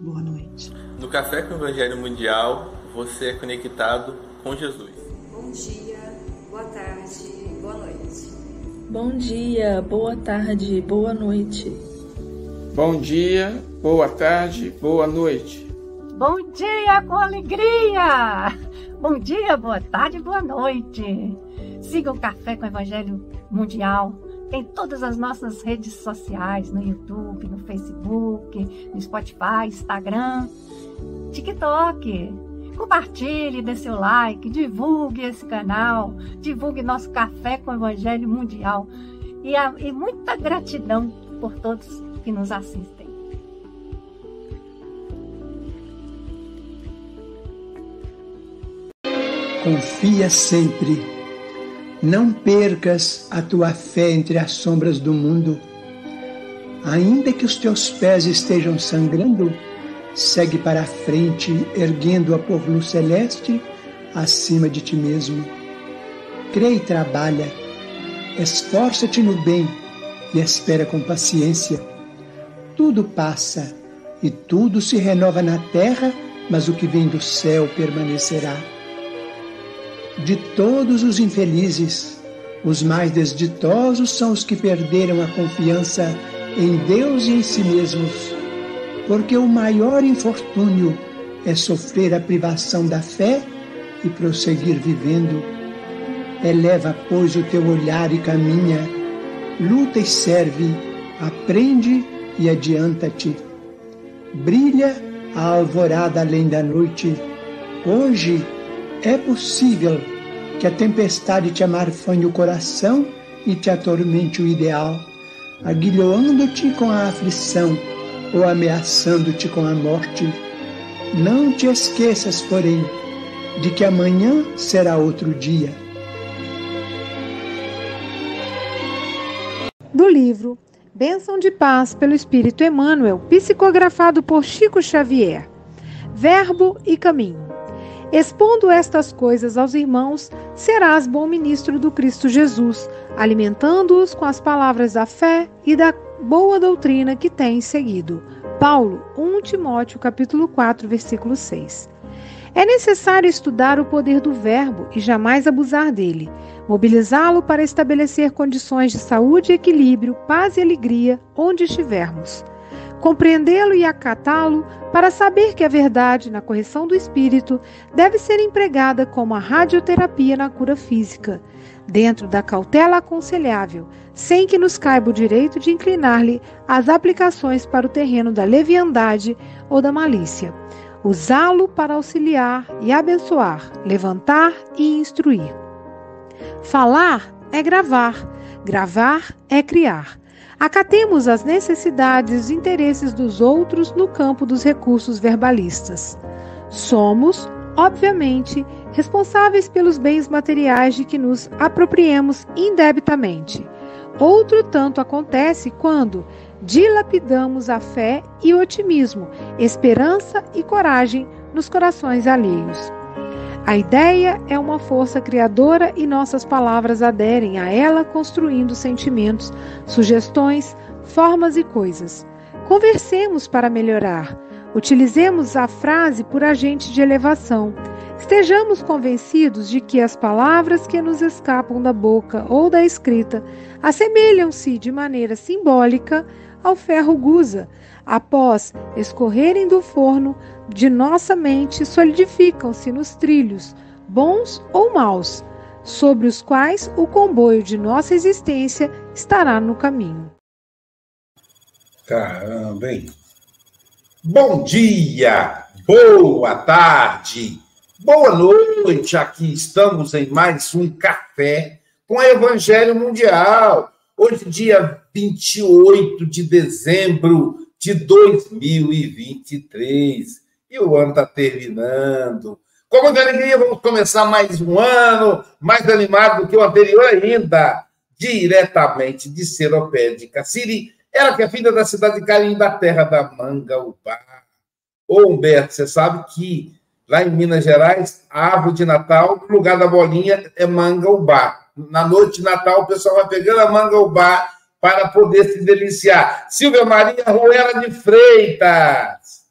boa noite. No Café com o Evangelho Mundial, você é conectado com Jesus. Bom dia, boa tarde, boa noite. Bom dia, boa tarde, boa noite. Bom dia, boa tarde, boa noite. Bom dia com alegria! Bom dia, boa tarde, boa noite. Siga o Café com o Evangelho Mundial em todas as nossas redes sociais, no YouTube, no Facebook, no Spotify, Instagram, TikTok. Compartilhe, dê seu like, divulgue esse canal, divulgue nosso Café com o Evangelho Mundial. E, a, e muita gratidão por todos que nos assistem. Confia sempre não percas a tua fé entre as sombras do mundo. Ainda que os teus pés estejam sangrando, segue para a frente, erguendo-a por luz celeste acima de ti mesmo. Crê e trabalha, esforça-te no bem e espera com paciência. Tudo passa e tudo se renova na terra, mas o que vem do céu permanecerá de todos os infelizes, os mais desditosos são os que perderam a confiança em Deus e em si mesmos, porque o maior infortúnio é sofrer a privação da fé e prosseguir vivendo. Eleva, pois, o teu olhar e caminha, luta e serve, aprende e adianta-te. Brilha a alvorada além da noite. Hoje é possível que a tempestade te amarfanhe o coração e te atormente o ideal, aguilhoando-te com a aflição ou ameaçando-te com a morte. Não te esqueças, porém, de que amanhã será outro dia. Do livro Bênção de Paz pelo Espírito Emmanuel, psicografado por Chico Xavier. Verbo e Caminho. Expondo estas coisas aos irmãos, serás bom ministro do Cristo Jesus, alimentando-os com as palavras da fé e da boa doutrina que tens seguido. Paulo, 1 Timóteo, capítulo 4, versículo 6. É necessário estudar o poder do verbo e jamais abusar dele, mobilizá-lo para estabelecer condições de saúde equilíbrio, paz e alegria onde estivermos compreendê-lo e acatá-lo para saber que a verdade na correção do espírito deve ser empregada como a radioterapia na cura física, dentro da cautela aconselhável, sem que nos caiba o direito de inclinar-lhe as aplicações para o terreno da leviandade ou da malícia. Usá-lo para auxiliar e abençoar, levantar e instruir. Falar é gravar, gravar é criar. Acatemos as necessidades e interesses dos outros no campo dos recursos verbalistas. Somos, obviamente, responsáveis pelos bens materiais de que nos apropriemos indebitamente. Outro tanto acontece quando dilapidamos a fé e otimismo, esperança e coragem nos corações alheios. A ideia é uma força criadora e nossas palavras aderem a ela, construindo sentimentos, sugestões, formas e coisas. Conversemos para melhorar. Utilizemos a frase por agente de elevação. Estejamos convencidos de que as palavras que nos escapam da boca ou da escrita assemelham-se de maneira simbólica ao ferro gusa, após escorrerem do forno de nossa mente solidificam-se nos trilhos, bons ou maus, sobre os quais o comboio de nossa existência estará no caminho. Caramba, hein? Bom dia, boa tarde, boa noite. Aqui estamos em mais um café com o Evangelho Mundial. Hoje, dia 28 de dezembro de 2023. E o ano está terminando. Com muita alegria, vamos começar mais um ano, mais animado do que o anterior ainda. Diretamente de Seropé de Cassiri, ela que é filha da cidade de Carim, da terra da Mangaubá. Ô Humberto, você sabe que lá em Minas Gerais, a árvore de Natal, no lugar da bolinha, é Mangaubá. Na noite de Natal, o pessoal vai pegando a Mangaubá para poder se deliciar. Silvia Maria Ruela de Freitas.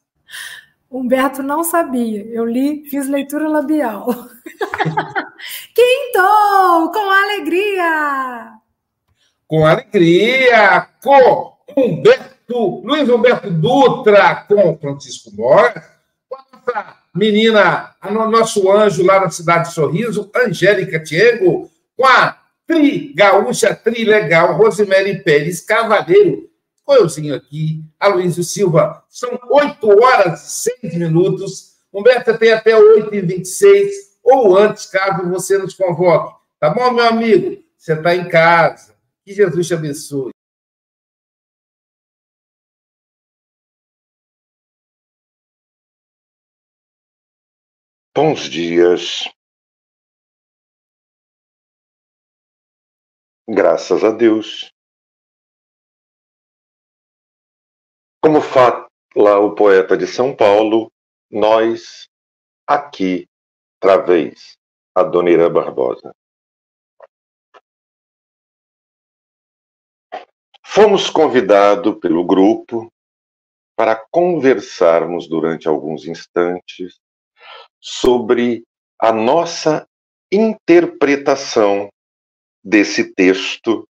Humberto não sabia. Eu li, fiz leitura labial. Quintou com alegria! Com alegria! Com Humberto, Luiz Humberto Dutra, com Francisco Mora, com a nossa menina, a nosso anjo lá na cidade de Sorriso, Angélica Tiego, com a Tri Gaúcha, Tri Legal, Rosemary Pérez Cavaleiro, com euzinho aqui, Aloysio Silva. São 8 horas e 6 minutos. Humberto tem até 8 e 26 ou antes, caso você nos convoque. Tá bom, meu amigo? Você está em casa. Que Jesus te abençoe. Bons dias. Graças a Deus. Como fala o poeta de São Paulo, nós aqui, travês, a Dona Irã Barbosa. Fomos convidados pelo grupo para conversarmos durante alguns instantes sobre a nossa interpretação desse texto,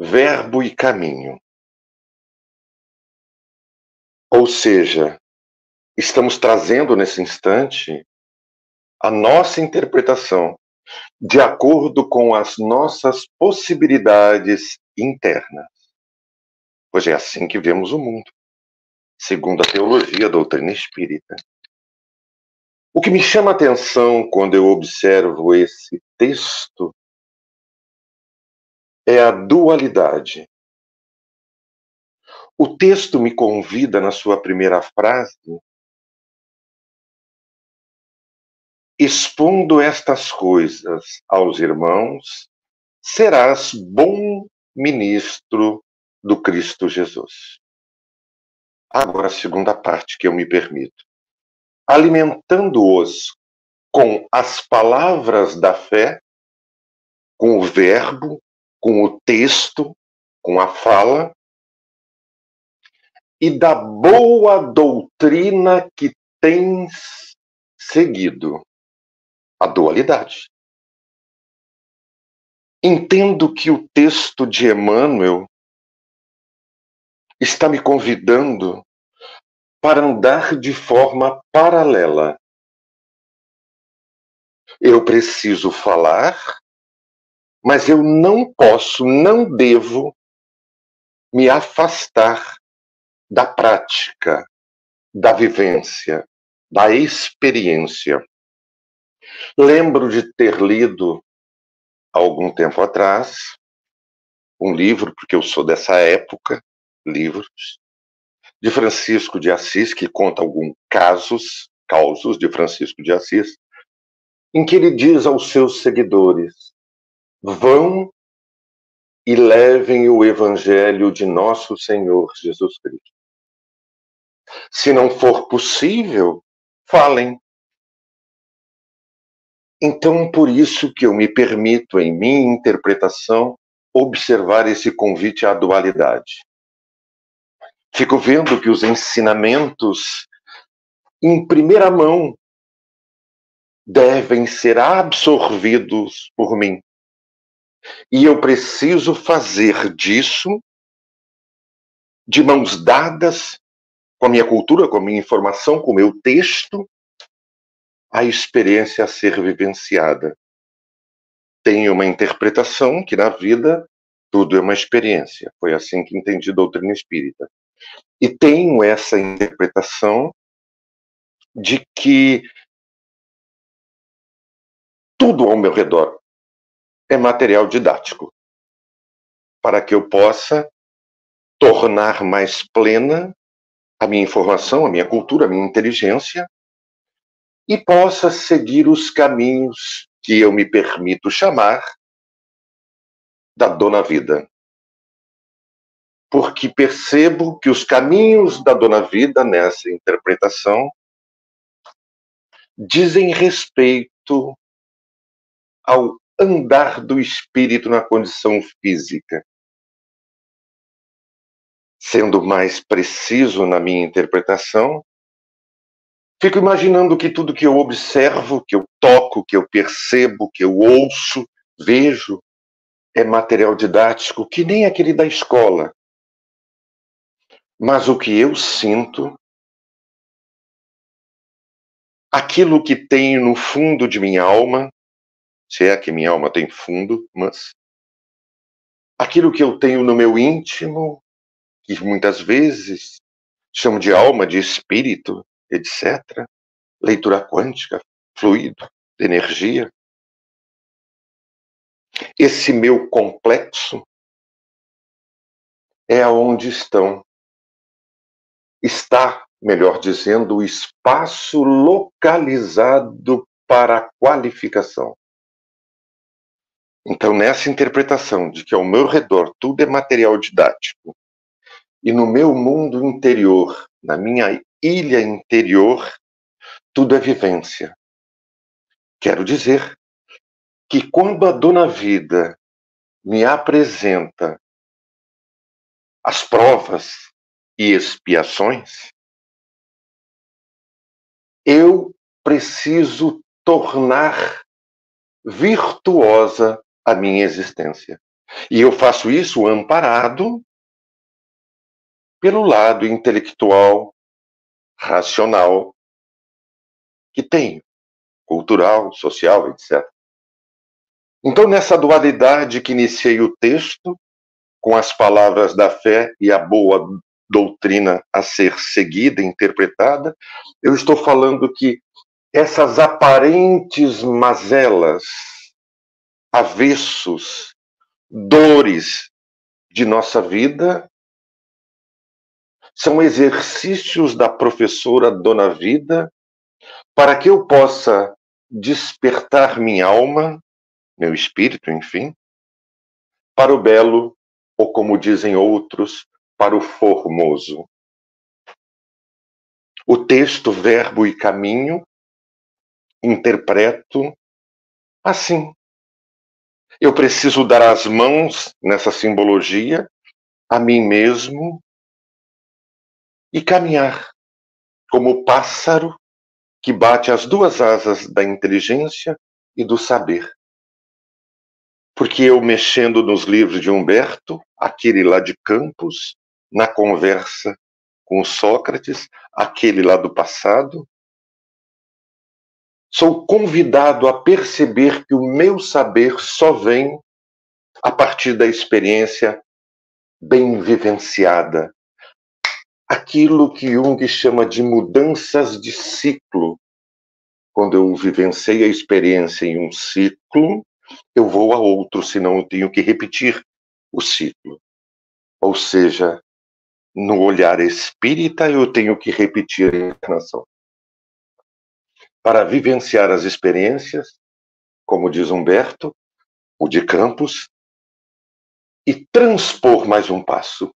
Verbo e Caminho. Ou seja, estamos trazendo nesse instante a nossa interpretação de acordo com as nossas possibilidades internas. Pois é assim que vemos o mundo, segundo a teologia a doutrina espírita. O que me chama a atenção quando eu observo esse texto é a dualidade. O texto me convida, na sua primeira frase, expondo estas coisas aos irmãos, serás bom ministro do Cristo Jesus. Agora, a segunda parte que eu me permito alimentando-os com as palavras da fé, com o verbo, com o texto, com a fala, e da boa doutrina que tens seguido a dualidade. Entendo que o texto de Emmanuel está me convidando para andar de forma paralela. Eu preciso falar, mas eu não posso, não devo me afastar da prática, da vivência, da experiência. Lembro de ter lido, algum tempo atrás, um livro, porque eu sou dessa época, livros, de Francisco de Assis, que conta alguns casos, causos de Francisco de Assis, em que ele diz aos seus seguidores: vão e levem o evangelho de nosso Senhor Jesus Cristo. Se não for possível, falem. Então, por isso que eu me permito, em minha interpretação, observar esse convite à dualidade. Fico vendo que os ensinamentos, em primeira mão, devem ser absorvidos por mim. E eu preciso fazer disso de mãos dadas com a minha cultura, com a minha informação, com o meu texto, a experiência a ser vivenciada. Tenho uma interpretação que na vida tudo é uma experiência. Foi assim que entendi a doutrina espírita. E tenho essa interpretação de que tudo ao meu redor é material didático para que eu possa tornar mais plena a minha informação, a minha cultura, a minha inteligência e possa seguir os caminhos que eu me permito chamar da dona vida. Porque percebo que os caminhos da dona vida nessa interpretação dizem respeito ao andar do espírito na condição física. Sendo mais preciso na minha interpretação, fico imaginando que tudo que eu observo, que eu toco, que eu percebo, que eu ouço, vejo, é material didático que nem aquele da escola. Mas o que eu sinto, aquilo que tenho no fundo de minha alma, se é que minha alma tem fundo, mas aquilo que eu tenho no meu íntimo, que muitas vezes chamo de alma, de espírito, etc. Leitura quântica, fluido, energia. Esse meu complexo é onde estão, está, melhor dizendo, o espaço localizado para a qualificação. Então, nessa interpretação de que ao meu redor tudo é material didático, e no meu mundo interior, na minha ilha interior, tudo é vivência. Quero dizer que quando a Dona Vida me apresenta as provas e expiações, eu preciso tornar virtuosa a minha existência. E eu faço isso amparado pelo lado intelectual, racional que tenho, cultural, social, etc. Então, nessa dualidade que iniciei o texto, com as palavras da fé e a boa doutrina a ser seguida, interpretada, eu estou falando que essas aparentes mazelas avessos, dores de nossa vida, são exercícios da professora Dona Vida para que eu possa despertar minha alma, meu espírito, enfim, para o belo, ou como dizem outros, para o formoso. O texto, verbo e caminho interpreto assim. Eu preciso dar as mãos nessa simbologia a mim mesmo e caminhar como o pássaro que bate as duas asas da inteligência e do saber. Porque eu, mexendo nos livros de Humberto, aquele lá de Campos, na conversa com Sócrates, aquele lá do passado, sou convidado a perceber que o meu saber só vem a partir da experiência bem vivenciada. Aquilo que Jung chama de mudanças de ciclo. Quando eu vivenciei a experiência em um ciclo, eu vou a outro, senão eu tenho que repetir o ciclo. Ou seja, no olhar espírita, eu tenho que repetir a encarnação para vivenciar as experiências, como diz Humberto, o de Campos, e transpor mais um passo.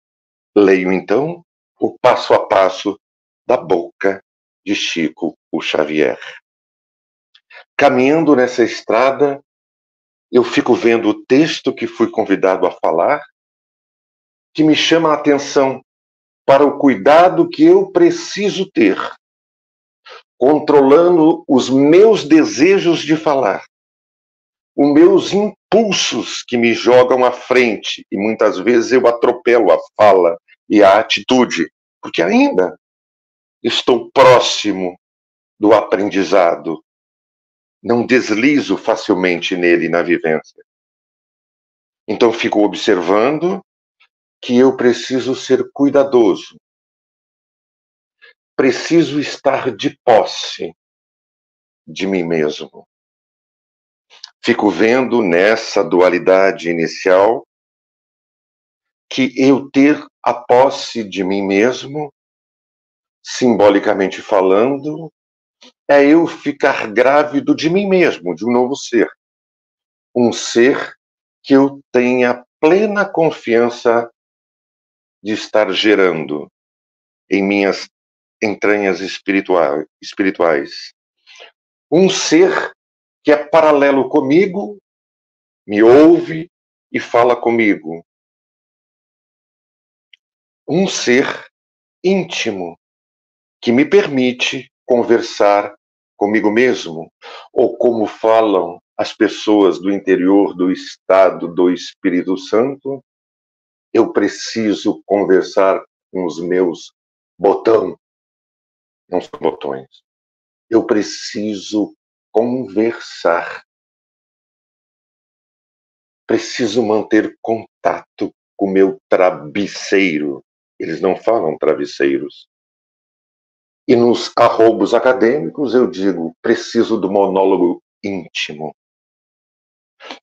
Leio então o passo a passo da boca de Chico o Xavier. Caminhando nessa estrada, eu fico vendo o texto que fui convidado a falar, que me chama a atenção para o cuidado que eu preciso ter controlando os meus desejos de falar, os meus impulsos que me jogam à frente, e muitas vezes eu atropelo a fala e a atitude, porque ainda estou próximo do aprendizado, não deslizo facilmente nele na vivência. Então fico observando que eu preciso ser cuidadoso preciso estar de posse de mim mesmo. Fico vendo nessa dualidade inicial que eu ter a posse de mim mesmo simbolicamente falando, é eu ficar grávido de mim mesmo, de um novo ser. Um ser que eu tenha plena confiança de estar gerando em minhas entranhas espirituais. Um ser que é paralelo comigo, me ouve e fala comigo. Um ser íntimo que me permite conversar comigo mesmo, ou como falam as pessoas do interior do estado do Espírito Santo, eu preciso conversar com os meus botão, não são botões. Eu preciso conversar. Preciso manter contato com o meu travesseiro. Eles não falam travesseiros. E nos arrobos acadêmicos eu digo, preciso do monólogo íntimo.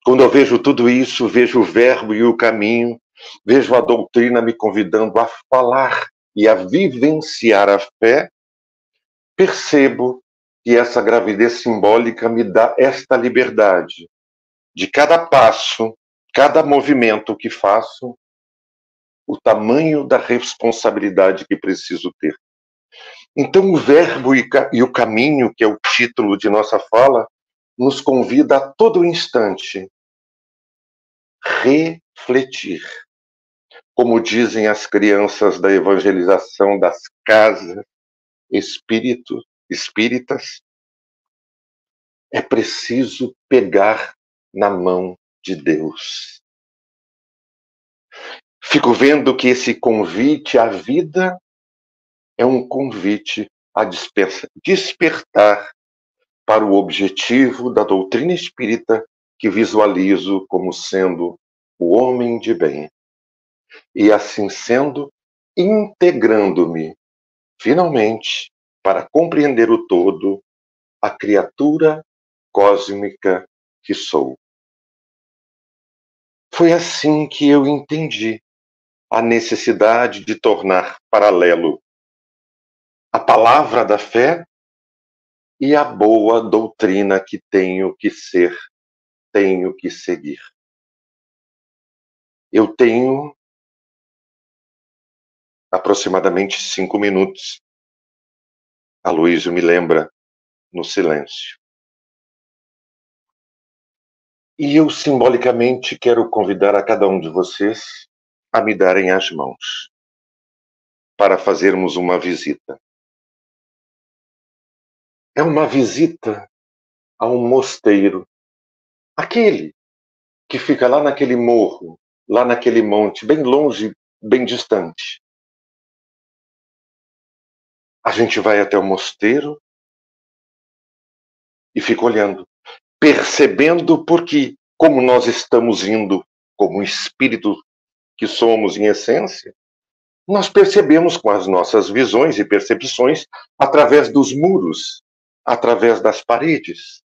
Quando eu vejo tudo isso, vejo o verbo e o caminho, vejo a doutrina me convidando a falar e a vivenciar a fé, percebo que essa gravidez simbólica me dá esta liberdade de cada passo, cada movimento que faço, o tamanho da responsabilidade que preciso ter. Então, o verbo e o caminho, que é o título de nossa fala, nos convida a todo instante refletir. Como dizem as crianças da evangelização das casas espírito, espíritas, é preciso pegar na mão de Deus. Fico vendo que esse convite à vida é um convite a despertar para o objetivo da doutrina espírita que visualizo como sendo o homem de bem. E assim sendo, integrando-me, finalmente, para compreender o todo, a criatura cósmica que sou. Foi assim que eu entendi a necessidade de tornar paralelo a palavra da fé e a boa doutrina que tenho que ser, tenho que seguir. Eu tenho aproximadamente cinco minutos. A Luísa me lembra no silêncio. E eu simbolicamente quero convidar a cada um de vocês a me darem as mãos para fazermos uma visita é uma visita a um mosteiro, aquele que fica lá naquele morro, lá naquele monte, bem longe, bem distante. A gente vai até o mosteiro e fica olhando, percebendo porque, como nós estamos indo como espírito que somos em essência, nós percebemos com as nossas visões e percepções através dos muros através das paredes.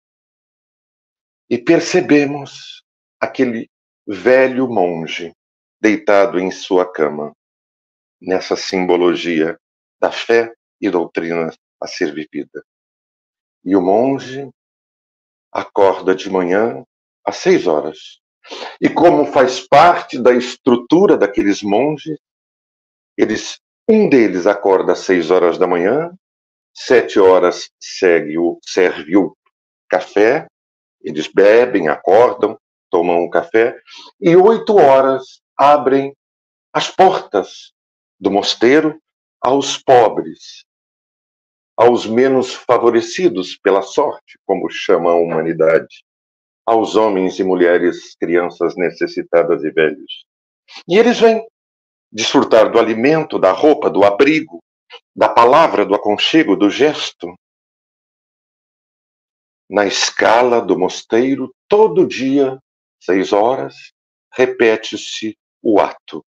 E percebemos aquele velho monge deitado em sua cama, nessa simbologia da fé e doutrina a ser vivida. E o monge acorda de manhã às seis horas. E como faz parte da estrutura daqueles monges, eles, um deles acorda às seis horas da manhã, Sete horas segue o, serve o café, eles bebem, acordam, tomam um café, e oito horas abrem as portas do mosteiro aos pobres, aos menos favorecidos pela sorte, como chama a humanidade, aos homens e mulheres, crianças necessitadas e velhos. E eles vêm desfrutar do alimento, da roupa, do abrigo, da palavra, do aconchego, do gesto. Na escala do mosteiro, todo dia, seis horas, repete-se o ato.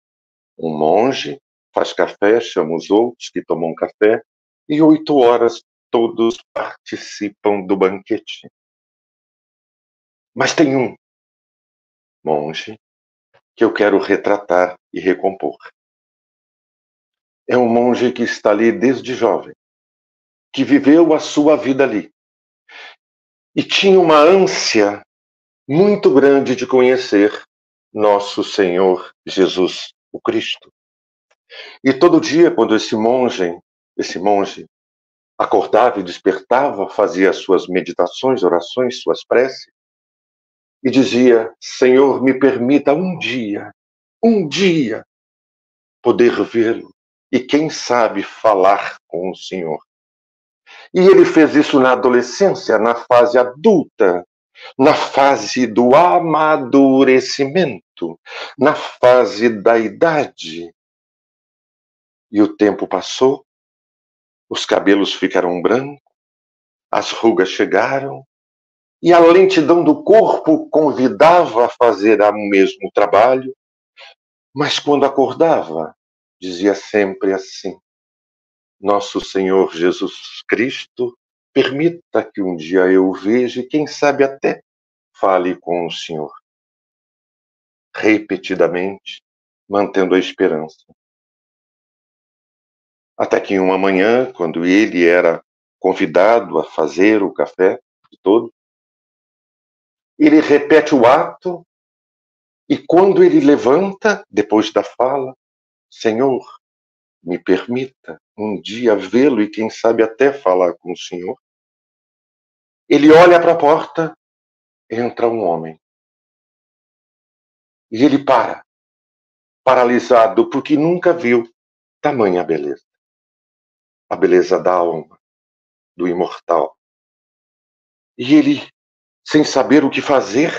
Um monge faz café, chama os outros que tomam café, e oito horas todos participam do banquete. Mas tem um monge que eu quero retratar e recompor. é um monge que está ali desde jovem, que viveu a sua vida ali e tinha uma ânsia muito grande de conhecer nosso Senhor Jesus, o Cristo. E todo dia, quando esse monge, esse monge acordava e despertava, fazia suas meditações, orações, suas preces, e dizia: Senhor, me permita um dia, um dia, poder vê-lo e, quem sabe, falar com o Senhor. E ele fez isso na adolescência, na fase adulta, na fase do amadurecimento, na fase da idade. E o tempo passou, os cabelos ficaram brancos, as rugas chegaram, e a lentidão do corpo convidava a fazer o mesmo trabalho, mas quando acordava, dizia sempre assim: Nosso Senhor Jesus Cristo, permita que um dia eu o veja e, quem sabe, até fale com o Senhor. Repetidamente, mantendo a esperança. Até que uma manhã, quando ele era convidado a fazer o café de todo, ele repete o ato e quando ele levanta, depois da fala, Senhor, me permita um dia vê-lo e quem sabe até falar com o Senhor. Ele olha para a porta, entra um homem. E ele para, paralisado, porque nunca viu tamanha beleza. A beleza da alma, do imortal. E ele sem saber o que fazer.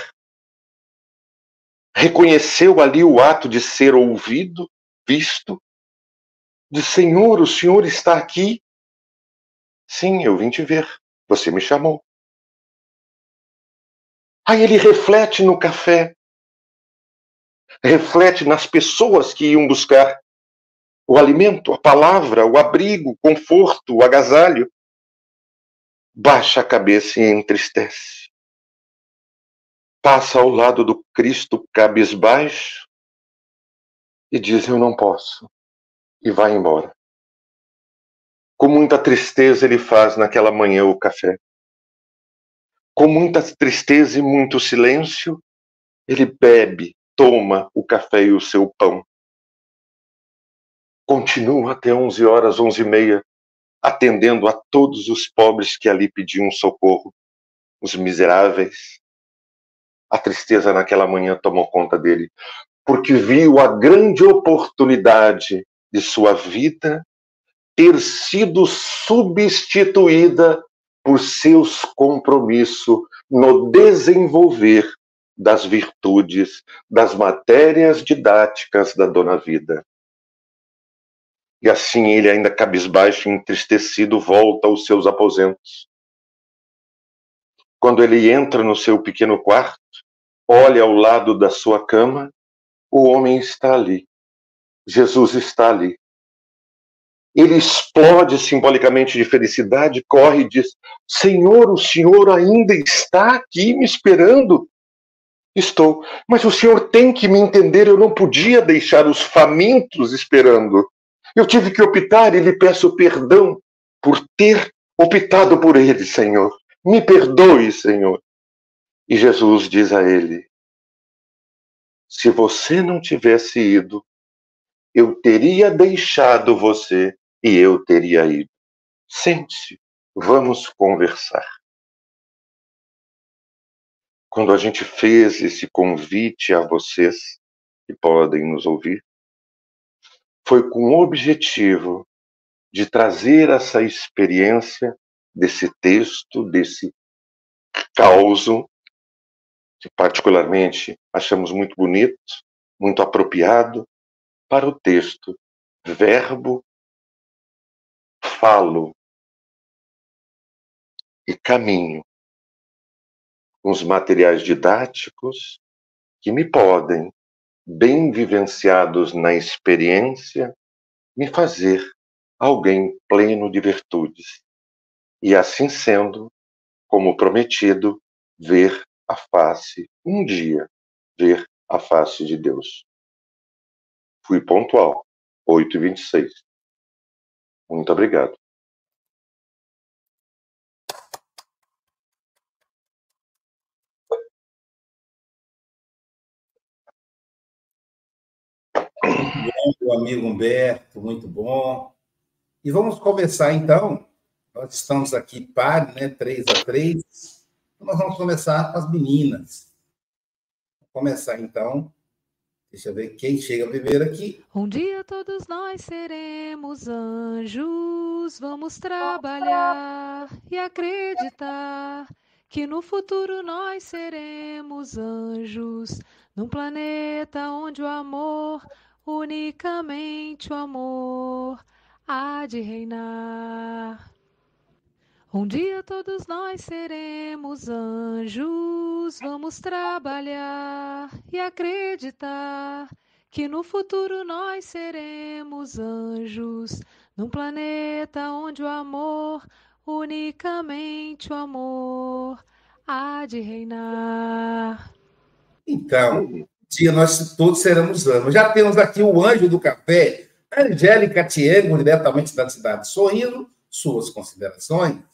Reconheceu ali o ato de ser ouvido, visto. De Senhor, o Senhor está aqui. Sim, eu vim te ver. Você me chamou. Aí ele reflete no café, reflete nas pessoas que iam buscar o alimento, a palavra, o abrigo, o conforto, o agasalho. Baixa a cabeça e entristece passa ao lado do Cristo cabisbaixo e diz: Eu não posso, e vai embora. Com muita tristeza, ele faz naquela manhã o café. Com muita tristeza e muito silêncio, ele bebe, toma o café e o seu pão. Continua até 11 horas, 11 e meia, atendendo a todos os pobres que ali pediam socorro, os miseráveis, a tristeza naquela manhã tomou conta dele, porque viu a grande oportunidade de sua vida ter sido substituída por seus compromissos no desenvolver das virtudes, das matérias didáticas da dona vida. E assim ele, ainda cabisbaixo e entristecido, volta aos seus aposentos. Quando ele entra no seu pequeno quarto, olha ao lado da sua cama, o homem está ali. Jesus está ali. Ele explode simbolicamente de felicidade, corre e diz: Senhor, o Senhor ainda está aqui me esperando. Estou, mas o Senhor tem que me entender, eu não podia deixar os famintos esperando. Eu tive que optar e lhe peço perdão por ter optado por ele, Senhor. Me perdoe, Senhor. E Jesus diz a ele: Se você não tivesse ido, eu teria deixado você e eu teria ido. Sente-se, vamos conversar. Quando a gente fez esse convite a vocês que podem nos ouvir, foi com o objetivo de trazer essa experiência desse texto, desse causo, que particularmente achamos muito bonito, muito apropriado, para o texto verbo, falo e caminho, com os materiais didáticos que me podem, bem vivenciados na experiência, me fazer alguém pleno de virtudes e assim sendo, como prometido, ver a face, um dia, ver a face de Deus. Fui pontual, 8 e 26. Muito obrigado. Meu amigo Humberto, muito bom. E vamos começar então. Nós estamos aqui par, né? Três a três. Nós vamos começar com as meninas. Vamos começar então. Deixa eu ver quem chega primeiro aqui. Um dia todos nós seremos anjos. Vamos trabalhar e acreditar que no futuro nós seremos anjos. Num planeta onde o amor, unicamente o amor, há de reinar. Um dia todos nós seremos anjos, vamos trabalhar e acreditar que no futuro nós seremos anjos, num planeta onde o amor, unicamente o amor, há de reinar. Então, um dia nós todos seremos anjos. Já temos aqui o anjo do café, Angélica Tiego, diretamente da cidade Sorrindo, suas considerações.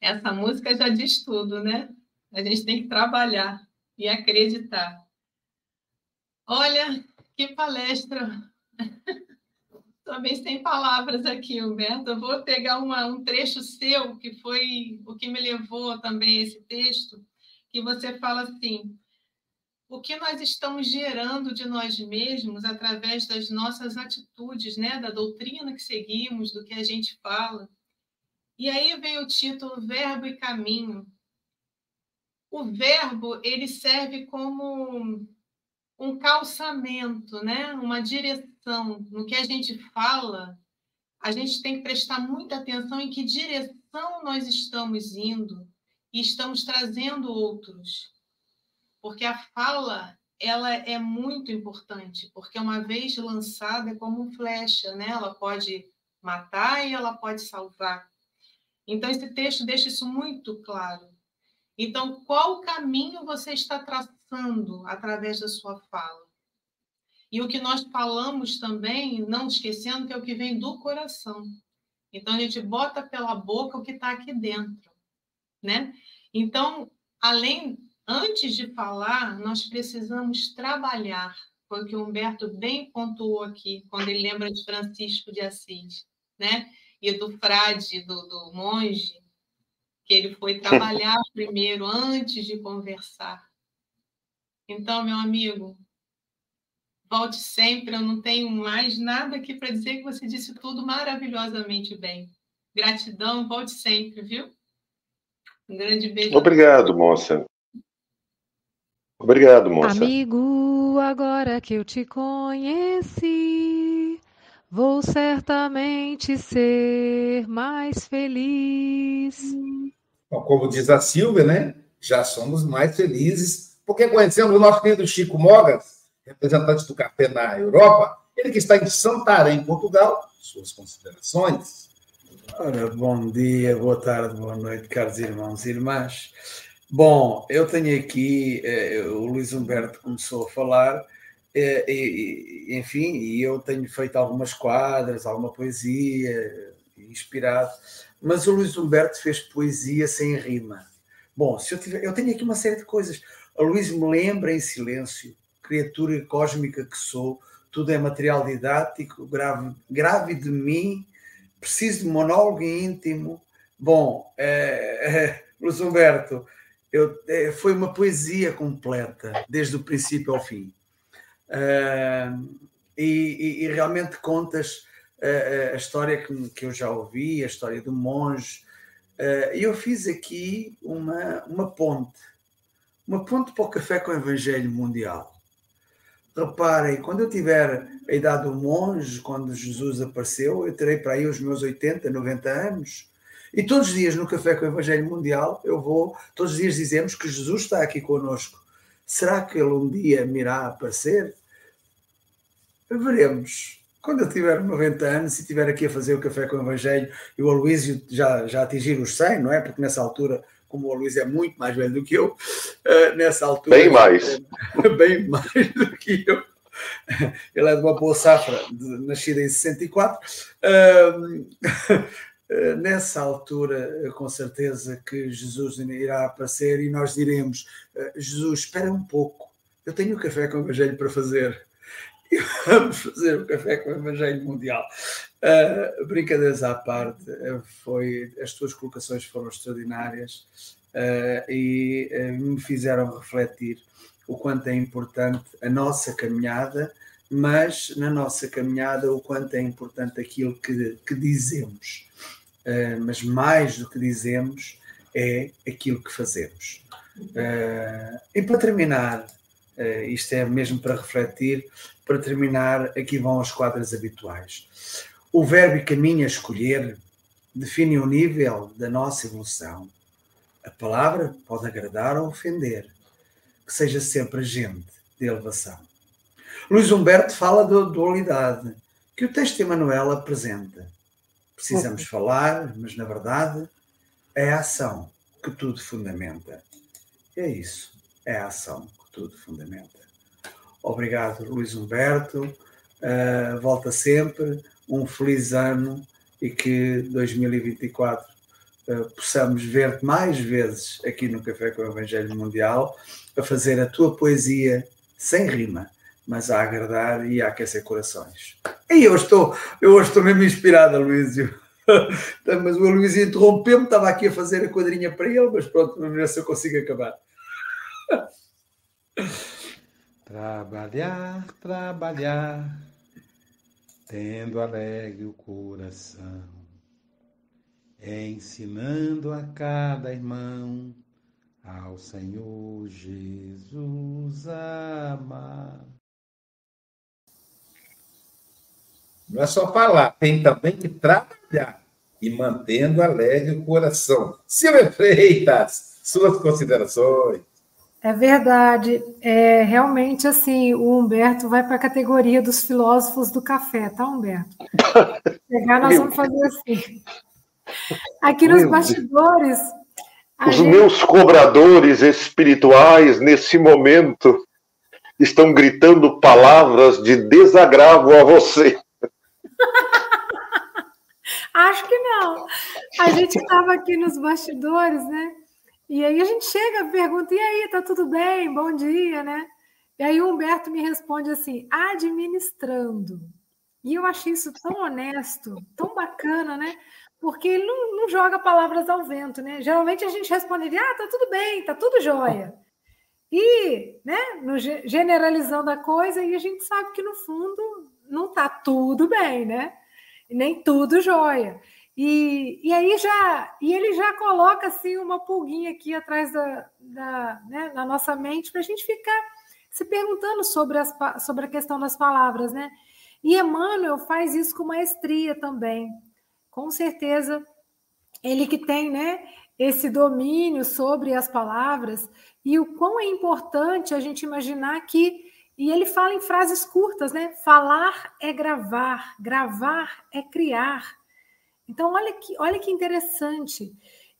Essa música já diz tudo, né? A gente tem que trabalhar e acreditar. Olha, que palestra! Também sem palavras aqui, Humberto. Eu vou pegar uma, um trecho seu, que foi o que me levou também a esse texto, que você fala assim: o que nós estamos gerando de nós mesmos através das nossas atitudes, né, da doutrina que seguimos, do que a gente fala. E aí vem o título Verbo e Caminho. O verbo ele serve como um calçamento, né? Uma direção no que a gente fala. A gente tem que prestar muita atenção em que direção nós estamos indo e estamos trazendo outros. Porque a fala ela é muito importante, porque uma vez lançada é como flecha, né? Ela pode matar e ela pode salvar. Então, esse texto deixa isso muito claro. Então, qual caminho você está traçando através da sua fala? E o que nós falamos também, não esquecendo que é o que vem do coração. Então, a gente bota pela boca o que está aqui dentro, né? Então, além, antes de falar, nós precisamos trabalhar. Foi o que o Humberto bem pontuou aqui, quando ele lembra de Francisco de Assis, né? E do frade, do, do monge, que ele foi trabalhar primeiro antes de conversar. Então, meu amigo, volte sempre. Eu não tenho mais nada aqui para dizer que você disse tudo maravilhosamente bem. Gratidão, volte sempre, viu? Um grande beijo. Obrigado, moça. Obrigado, moça. Amigo, agora que eu te conheci, Vou certamente ser mais feliz. Como diz a Silvia, né? Já somos mais felizes, porque conhecemos o nosso querido Chico Mogas, representante do café na Europa, ele que está em Santarém, Portugal. Suas considerações. Ora, bom dia, boa tarde, boa noite, caros irmãos e irmãs. Bom, eu tenho aqui, eh, o Luís Humberto começou a falar, é, e, enfim, e eu tenho feito algumas quadras, alguma poesia, inspirado, mas o Luís Humberto fez poesia sem rima. Bom, se eu, tiver, eu tenho aqui uma série de coisas. A Luís me lembra em silêncio, criatura cósmica que sou, tudo é material didático, grave, grave de mim, preciso de monólogo íntimo. Bom, é, é, Luís Humberto, eu, é, foi uma poesia completa, desde o princípio ao fim. Uh, e, e, realmente contas uh, a história que, que, eu já ouvi, a história do monge. Uh, eu fiz aqui uma, uma ponte, uma ponte para o café com o Evangelho Mundial. Reparem, quando eu tiver a idade do monge, quando Jesus apareceu, eu terei para aí os meus 80, 90 anos, e todos os dias no Café com o Evangelho Mundial, eu vou, todos os dias dizemos que Jesus está aqui conosco. Será que ele um dia me irá aparecer? Veremos. Quando eu tiver 90 anos e estiver aqui a fazer o café com o Evangelho e o Aloísio já, já atingir os 100, não é? Porque nessa altura, como o Aloísio é muito mais velho do que eu, uh, nessa altura. Bem mais. bem mais do que eu. Ele é de uma boa safra, de, nascido em 64. nessa altura, com certeza que Jesus irá aparecer e nós diremos: Jesus, espera um pouco, eu tenho um café com o Evangelho para fazer. E vamos fazer o café com o Evangelho Mundial. Uh, brincadeiras à parte, foi, as tuas colocações foram extraordinárias uh, e uh, me fizeram refletir o quanto é importante a nossa caminhada, mas na nossa caminhada o quanto é importante aquilo que, que dizemos. Uh, mas mais do que dizemos é aquilo que fazemos. Uh, e para terminar, uh, isto é mesmo para refletir, para terminar, aqui vão as quadras habituais. O verbo e caminho a escolher define o nível da nossa evolução. A palavra pode agradar ou ofender, que seja sempre agente de elevação. Luís Humberto fala da dualidade que o texto de Emanuel apresenta. Precisamos falar, mas na verdade é a ação que tudo fundamenta. É isso, é a ação que tudo fundamenta. Obrigado, Luís Humberto. Uh, volta sempre. Um feliz ano e que 2024 uh, possamos ver-te mais vezes aqui no Café com o Evangelho Mundial a fazer a tua poesia sem rima, mas a agradar e a aquecer corações. E eu estou, eu hoje estou mesmo inspirado, Luísio. mas o Luísio interrompeu-me, estava aqui a fazer a quadrinha para ele, mas pronto, vamos ver se eu consigo acabar. Trabalhar, trabalhar, tendo alegre o coração, ensinando a cada irmão ao Senhor Jesus amar. Não é só falar, tem também que trabalhar e mantendo alegre o coração. Silvia Freitas, suas considerações. É verdade. É, realmente, assim, o Humberto vai para a categoria dos filósofos do café, tá, Humberto? Pegar, nós vamos fazer assim. Aqui nos bastidores, os gente... meus cobradores espirituais, nesse momento, estão gritando palavras de desagravo a você. Acho que não. A gente estava aqui nos bastidores, né? E aí a gente chega, pergunta: e aí, tá tudo bem? Bom dia, né? E aí o Humberto me responde assim: administrando. E eu achei isso tão honesto, tão bacana, né? porque ele não, não, joga palavras ao vento, né? Geralmente a gente responderia, ah, tá tudo bem, tá tudo jóia. E, né, no, generalizando a coisa, e a gente sabe que no fundo não tá tudo bem, né? Nem tudo jóia. E, e aí já, e ele já coloca assim uma pulguinha aqui atrás da, da, né, na nossa mente para a gente ficar se perguntando sobre, as, sobre a questão das palavras, né? E Emmanuel faz isso com maestria também com certeza ele que tem, né, esse domínio sobre as palavras e o quão é importante a gente imaginar que e ele fala em frases curtas, né? Falar é gravar, gravar é criar. Então olha que olha que interessante.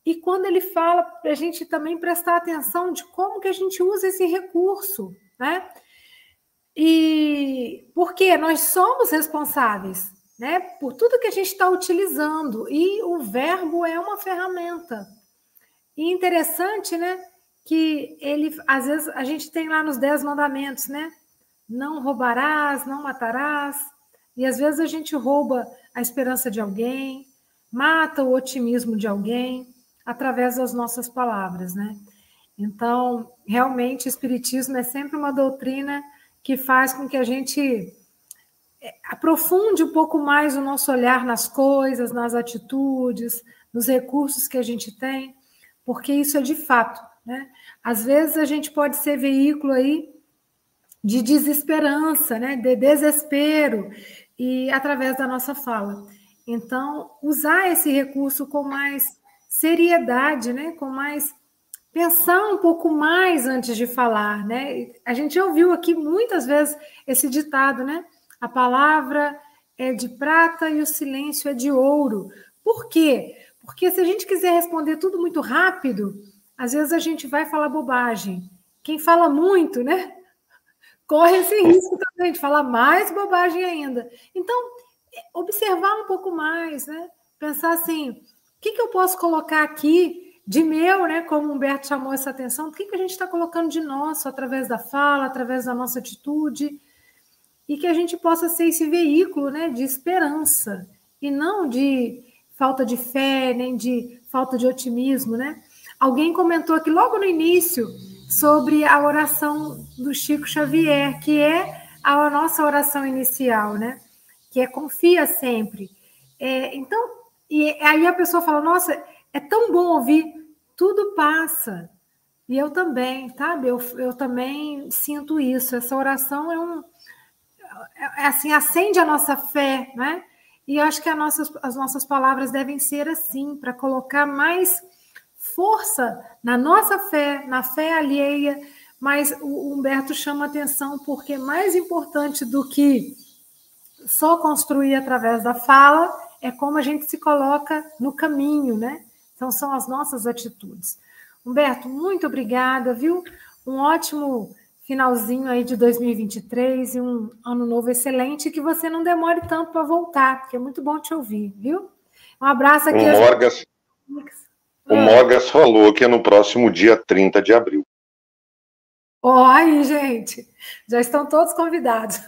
E quando ele fala para a gente também prestar atenção de como que a gente usa esse recurso, né? E porque nós somos responsáveis né, por tudo que a gente está utilizando. E o verbo é uma ferramenta. E interessante, né, que ele, às vezes, a gente tem lá nos Dez Mandamentos, né? Não roubarás, não matarás. E às vezes a gente rouba a esperança de alguém, mata o otimismo de alguém através das nossas palavras, né? Então, realmente, o Espiritismo é sempre uma doutrina que faz com que a gente aprofunde um pouco mais o nosso olhar nas coisas, nas atitudes, nos recursos que a gente tem, porque isso é de fato. Né? Às vezes a gente pode ser veículo aí de desesperança, né? de desespero, e através da nossa fala. Então, usar esse recurso com mais seriedade, né? com mais pensar um pouco mais antes de falar, né? A gente ouviu aqui muitas vezes esse ditado, né? A palavra é de prata e o silêncio é de ouro. Por quê? Porque se a gente quiser responder tudo muito rápido, às vezes a gente vai falar bobagem. Quem fala muito, né? Corre esse risco também de falar mais bobagem ainda. Então, observar um pouco mais, né? Pensar assim, o que, que eu posso colocar aqui de meu, né? Como o Humberto chamou essa atenção, o que, que a gente está colocando de nosso através da fala, através da nossa atitude, e que a gente possa ser esse veículo, né? De esperança e não de falta de fé, nem de falta de otimismo, né? Alguém comentou aqui logo no início sobre a oração do Chico Xavier, que é a nossa oração inicial, né? Que é confia sempre. É, então, e aí a pessoa fala: Nossa, é tão bom ouvir, tudo passa. E eu também, sabe? Eu, eu também sinto isso. Essa oração é um. É, assim, acende a nossa fé, né? E eu acho que as nossas palavras devem ser assim, para colocar mais força na nossa fé, na fé alheia. Mas o Humberto chama atenção porque mais importante do que só construir através da fala é como a gente se coloca no caminho, né? Então são as nossas atitudes. Humberto, muito obrigada, viu? Um ótimo finalzinho aí de 2023 e um ano novo excelente que você não demore tanto para voltar, porque é muito bom te ouvir, viu? Um abraço aqui. O Morgas, o Morgas falou que é no próximo dia 30 de abril. Ó, oh, aí, gente, já estão todos convidados.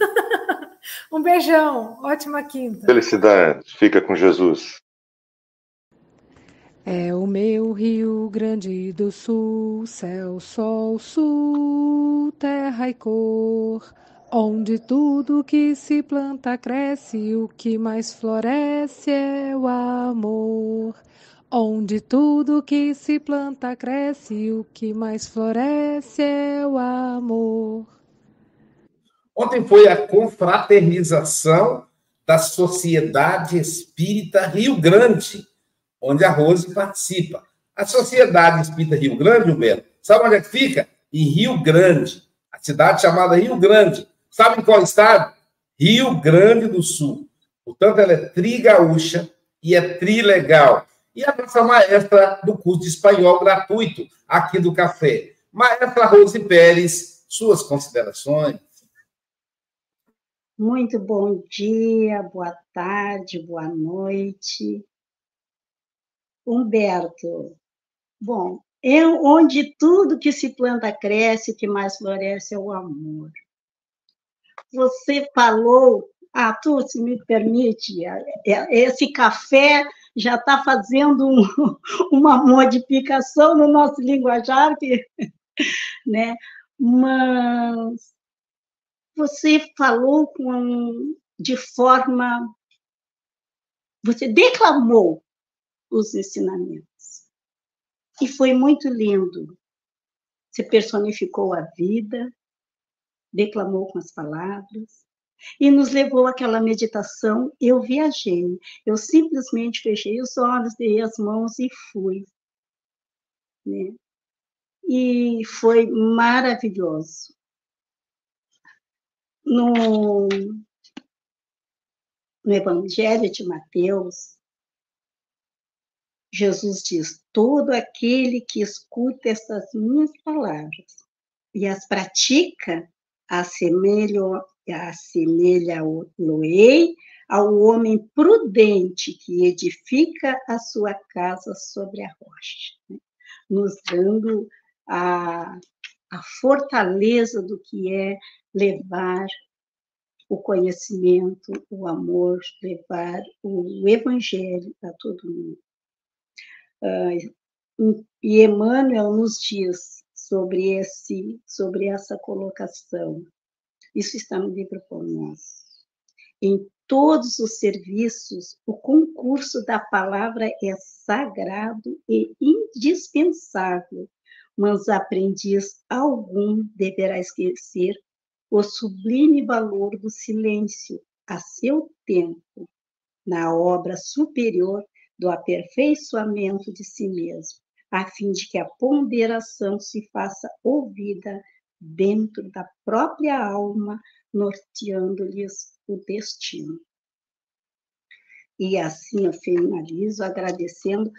um beijão, ótima quinta. Felicidade, fica com Jesus. É o meu Rio Grande do Sul, céu, sol, sul, terra e cor, onde tudo que se planta cresce, o que mais floresce é o amor. Onde tudo que se planta cresce, o que mais floresce é o amor. Ontem foi a confraternização da Sociedade Espírita Rio Grande onde a Rose participa. A Sociedade Espírita Rio Grande, Humberto, sabe onde é que fica? Em Rio Grande, a cidade chamada Rio Grande. Sabe em qual estado? Rio Grande do Sul. Portanto, ela é trigaúcha e é trilegal. E a nossa maestra do curso de espanhol gratuito aqui do Café. Maestra Rose Pérez, suas considerações. Muito bom dia, boa tarde, boa noite. Humberto. Bom, é onde tudo que se planta cresce, o que mais floresce é o amor. Você falou, ah, tu, se me permite, é, é, esse café já está fazendo um, uma modificação no nosso linguajar, né? mas você falou com, de forma. Você declamou os ensinamentos. E foi muito lindo. Você personificou a vida, declamou com as palavras e nos levou àquela meditação. Eu viajei, eu simplesmente fechei os olhos, dei as mãos e fui. Né? E foi maravilhoso. No, no Evangelho de Mateus, Jesus diz: todo aquele que escuta essas minhas palavras e as pratica, assemelha-lo ei ao homem prudente que edifica a sua casa sobre a rocha, né? nos dando a, a fortaleza do que é levar o conhecimento, o amor, levar o evangelho a todo mundo. E Emmanuel nos diz sobre, esse, sobre essa colocação. Isso está no livro nós. Em todos os serviços, o concurso da palavra é sagrado e indispensável, mas aprendiz algum deverá esquecer o sublime valor do silêncio a seu tempo, na obra superior do aperfeiçoamento de si mesmo, a fim de que a ponderação se faça ouvida dentro da própria alma, norteando-lhes o destino. E assim eu finalizo agradecendo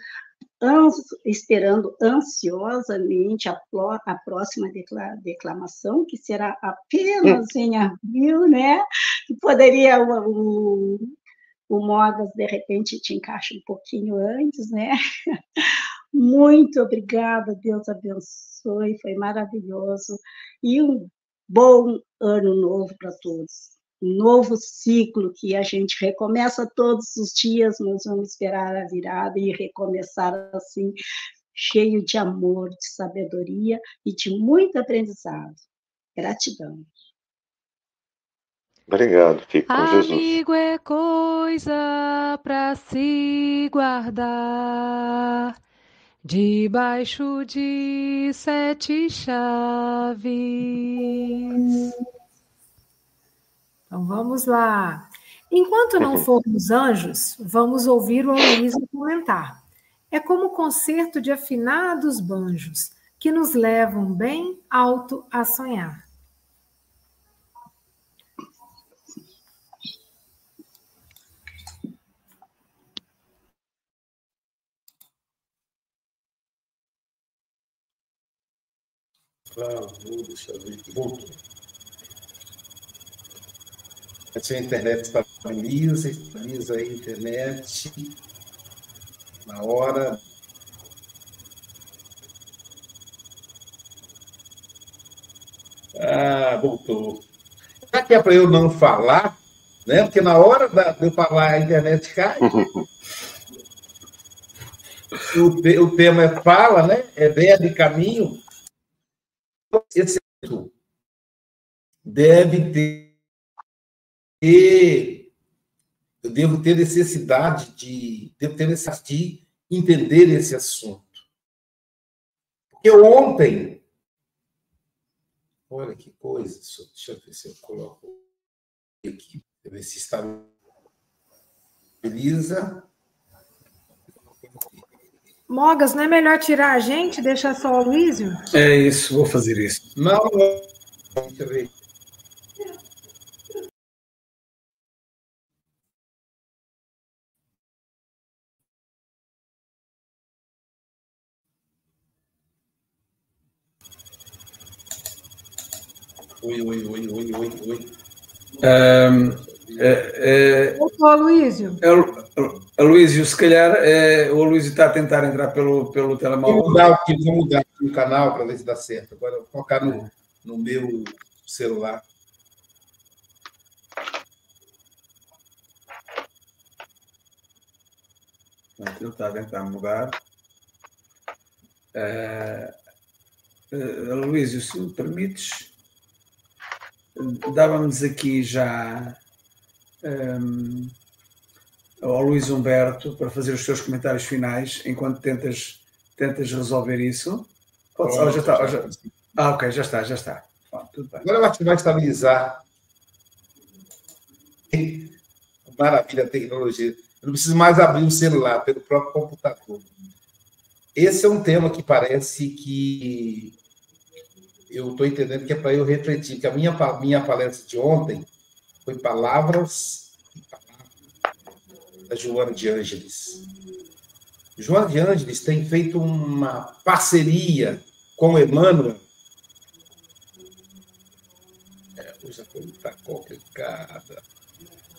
esperando ansiosamente a, a próxima declamação, que será apenas em abril, né? Poderia o, o Mogas, de repente, te encaixa um pouquinho antes, né? Muito obrigada, Deus abençoe, foi maravilhoso. E um bom ano novo para todos. Um novo ciclo que a gente recomeça todos os dias, nós vamos esperar a virada e recomeçar assim, cheio de amor, de sabedoria e de muito aprendizado. Gratidão. Obrigado, fico com Jesus. Amigo é coisa para se guardar debaixo de sete chaves. Então vamos lá. Enquanto não formos anjos, vamos ouvir o Aloysio comentar. É como o concerto de afinados banjos que nos levam bem alto a sonhar. Travou, deixa eu ver. Voltou. A internet estabiliza, estabiliza a internet na hora. Ah, voltou. Já que é para eu não falar, né? Porque na hora de eu falar a internet cai. o, te, o tema é fala, né? É verbo e caminho esse deve ter, eu devo ter necessidade de, devo ter necessidade de entender esse assunto. Porque ontem, olha que coisa, deixa eu ver se eu coloco aqui, ver se beleza. Mogas, não é melhor tirar a gente deixar só o Luísio? É isso, vou fazer isso. Não. Deixa eu ver. Oi, oi, oi, oi, oi, oi. Um, é, é, Ô, Luísio. É, Aloysio, se calhar é, o Aloysio está a tentar entrar pelo, pelo telemóvel. Vou mudar, aqui, vou mudar aqui o canal para ver se dá certo. Agora vou colocar no, no meu celular. Ele está a tentar mudar. Uh, Aloysio, se me permites, dava-nos aqui já. Um, ao Luís Humberto para fazer os seus comentários finais enquanto tentas, tentas resolver isso. Pode, oh, já está, já... Ah, ok, já está, já está. Bom, Agora vai estabilizar. Maravilha a tecnologia. Eu não preciso mais abrir o celular pelo próprio computador. Esse é um tema que parece que eu estou entendendo que é para eu refletir, que a minha, minha palestra de ontem foi palavras da Joana de Ângeles. Joana de Ângeles tem feito uma parceria com Emmanuel. É, hoje a coisa está complicada.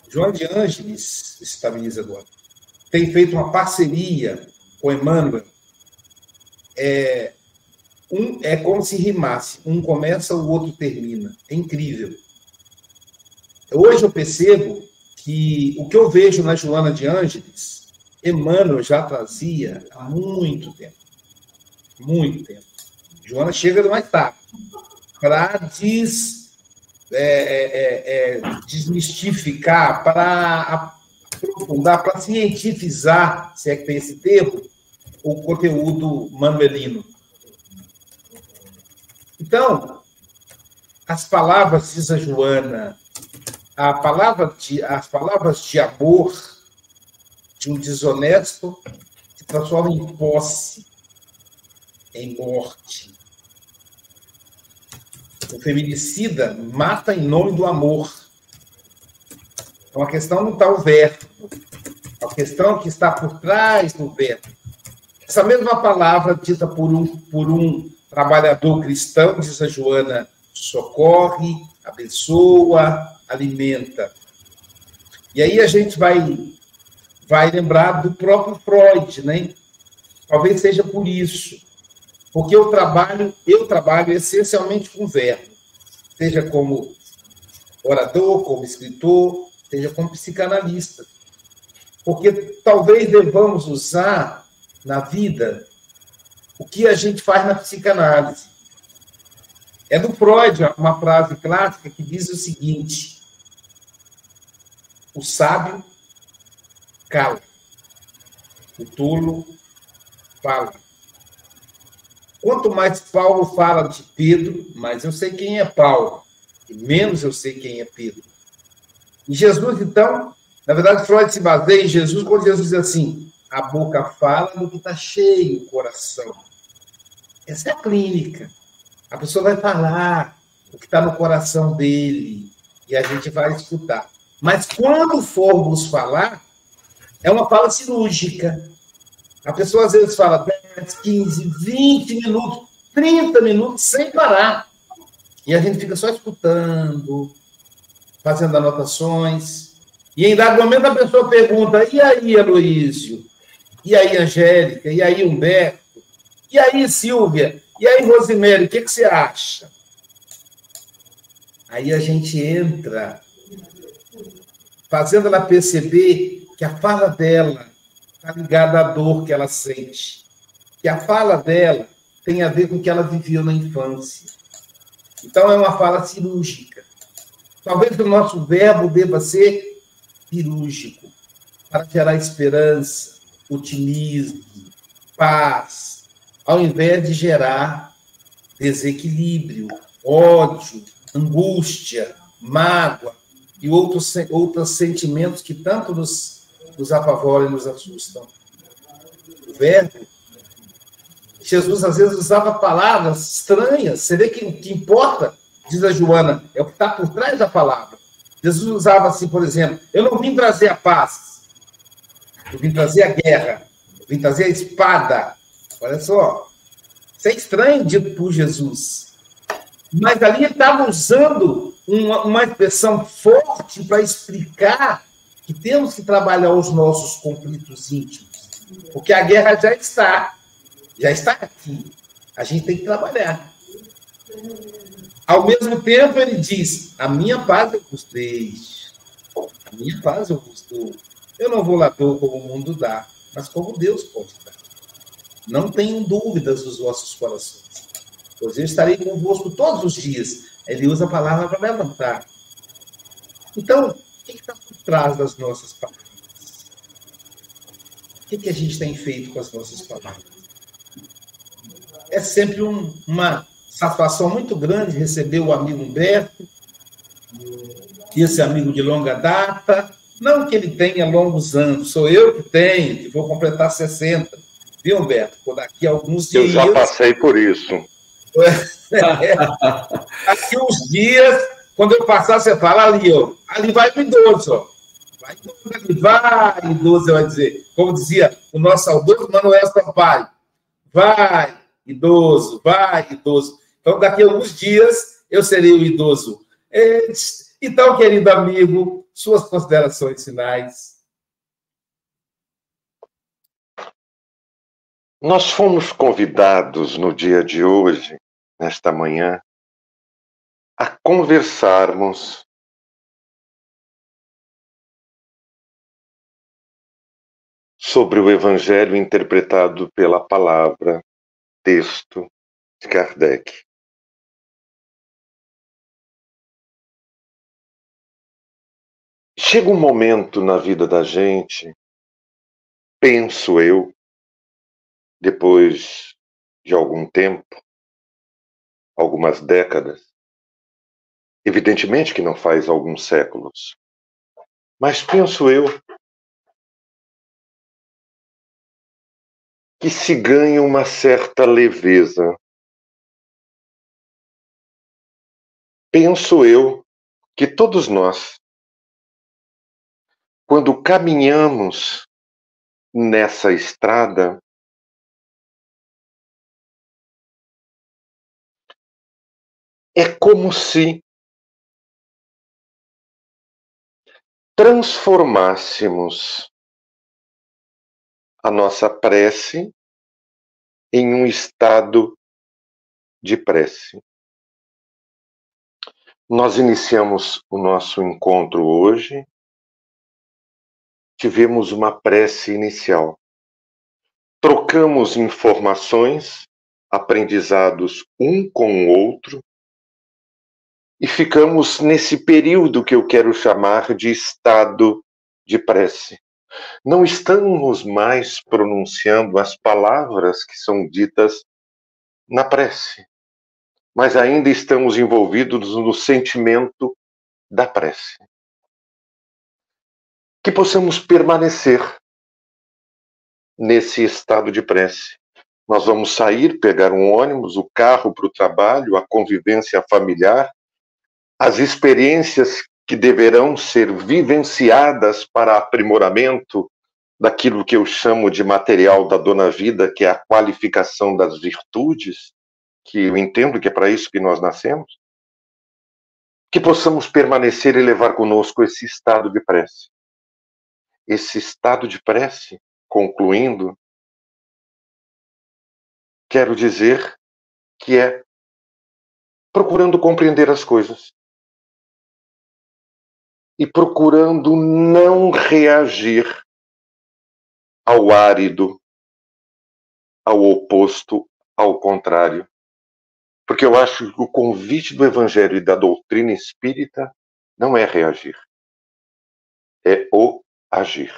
Joana de Ângeles, estabiliza agora, tem feito uma parceria com Emmanuel. É, um, é como se rimasse. Um começa, o outro termina. É incrível. Hoje eu percebo que o que eu vejo na Joana de Ângeles, Emmanuel já trazia há muito tempo. Muito tempo. Joana chega mais tarde para des, é, é, é, é desmistificar, para aprofundar, para cientificizar, se é que tem esse termo, o conteúdo manuelino. Então, as palavras, diz a Joana, a palavra de, as palavras de amor de um desonesto se transformam em posse, em morte. O feminicida mata em nome do amor. Então a questão não está o verbo, a questão que está por trás do verbo. Essa mesma palavra dita por um, por um trabalhador cristão, diz a Joana, socorre, abençoa, alimenta. E aí a gente vai, vai lembrar do próprio Freud, né? Talvez seja por isso. Porque eu trabalho, eu trabalho essencialmente com verbo, seja como orador, como escritor, seja como psicanalista. Porque talvez devamos usar na vida o que a gente faz na psicanálise. É do Freud uma frase clássica que diz o seguinte: o sábio cala, o tolo fala. Quanto mais Paulo fala de Pedro, mais eu sei quem é Paulo, e menos eu sei quem é Pedro. E Jesus, então, na verdade, Freud se baseia em Jesus quando Jesus diz assim: a boca fala do que está cheio o coração. Essa é a clínica. A pessoa vai falar o que está no coração dele e a gente vai escutar. Mas quando formos falar, é uma fala cirúrgica. A pessoa às vezes fala 10, 15, 20 minutos, 30 minutos sem parar. E a gente fica só escutando, fazendo anotações. E em dado momento a pessoa pergunta: e aí, Aloísio? E aí, Angélica? E aí, Humberto? E aí, Silvia? E aí, Rosemary, o que, que você acha? Aí a gente entra, fazendo ela perceber que a fala dela está ligada à dor que ela sente, que a fala dela tem a ver com o que ela viveu na infância. Então, é uma fala cirúrgica. Talvez o nosso verbo deva ser cirúrgico, para gerar esperança, otimismo, paz, ao invés de gerar desequilíbrio, ódio, angústia, mágoa e outros, outros sentimentos que tanto nos, nos apavoram e nos assustam. O verbo, Jesus às vezes usava palavras estranhas. Você vê que o que importa, diz a Joana, é o que está por trás da palavra. Jesus usava assim, por exemplo, eu não vim trazer a paz, eu vim trazer a guerra, eu vim trazer a espada, Olha só. Isso é estranho dito por Jesus. Mas ali ele estava usando uma, uma expressão forte para explicar que temos que trabalhar os nossos conflitos íntimos. Porque a guerra já está. Já está aqui. A gente tem que trabalhar. Ao mesmo tempo, ele diz: A minha paz eu vos deixo. A minha paz eu vos dou. Eu não vou lá dou como o mundo dá, mas como Deus pode dar. Não tenham dúvidas dos vossos corações, pois eu estarei convosco todos os dias. Ele usa a palavra para levantar. Então, o que está por trás das nossas palavras? O que, que a gente tem feito com as nossas palavras? É sempre um, uma satisfação muito grande receber o amigo Humberto, esse amigo de longa data. Não que ele tenha longos anos, sou eu que tenho, que vou completar 60 viu, Humberto? Por daqui a alguns dias. Eu já passei por isso. É, daqui uns dias, quando eu passar, você fala ali, ó. Ali vai o idoso, ó. Vai idoso, vai idoso, vai dizer. Como dizia o nosso saudoso Manuel Sampaio. Vai, idoso, vai, idoso. Então, daqui a alguns dias, eu serei o idoso. Então, querido amigo, suas considerações finais. Nós fomos convidados no dia de hoje, nesta manhã, a conversarmos sobre o Evangelho interpretado pela palavra, texto de Kardec. Chega um momento na vida da gente, penso eu, depois de algum tempo, algumas décadas, evidentemente que não faz alguns séculos, mas penso eu que se ganha uma certa leveza. Penso eu que todos nós, quando caminhamos nessa estrada, é como se transformássemos a nossa prece em um estado de prece. Nós iniciamos o nosso encontro hoje, tivemos uma prece inicial. Trocamos informações, aprendizados um com o outro, e ficamos nesse período que eu quero chamar de estado de prece. Não estamos mais pronunciando as palavras que são ditas na prece, mas ainda estamos envolvidos no sentimento da prece. Que possamos permanecer nesse estado de prece. Nós vamos sair, pegar um ônibus, o carro para o trabalho, a convivência familiar, as experiências que deverão ser vivenciadas para aprimoramento daquilo que eu chamo de material da dona vida, que é a qualificação das virtudes, que eu entendo que é para isso que nós nascemos, que possamos permanecer e levar conosco esse estado de prece. Esse estado de prece, concluindo, quero dizer que é procurando compreender as coisas e procurando não reagir ao árido, ao oposto, ao contrário. Porque eu acho que o convite do Evangelho e da doutrina espírita não é reagir, é o agir.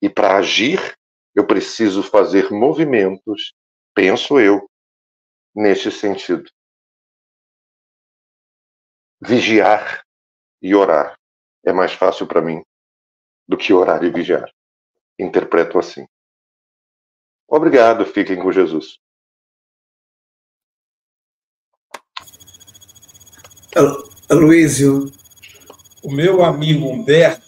E para agir, eu preciso fazer movimentos, penso eu, neste sentido. Vigiar e orar é mais fácil para mim do que orar e vigiar. Interpreto assim. Obrigado, fiquem com Jesus. Aloísio. O meu amigo Humberto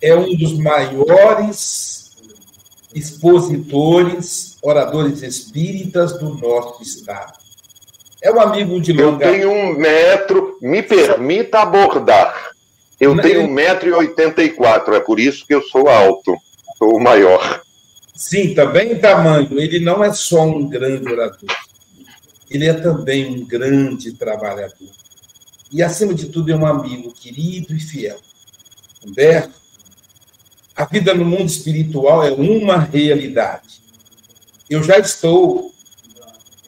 é um dos maiores expositores, oradores espíritas do nosso estado. É um amigo de longa... Eu tenho um metro, me permita abordar. Eu Não, tenho um metro e oitenta e quatro, é por isso que eu sou alto, sou o maior. Sim, também em tamanho. Ele não é só um grande orador, ele é também um grande trabalhador. E, acima de tudo, é um amigo querido e fiel. Humberto, a vida no mundo espiritual é uma realidade. Eu já estou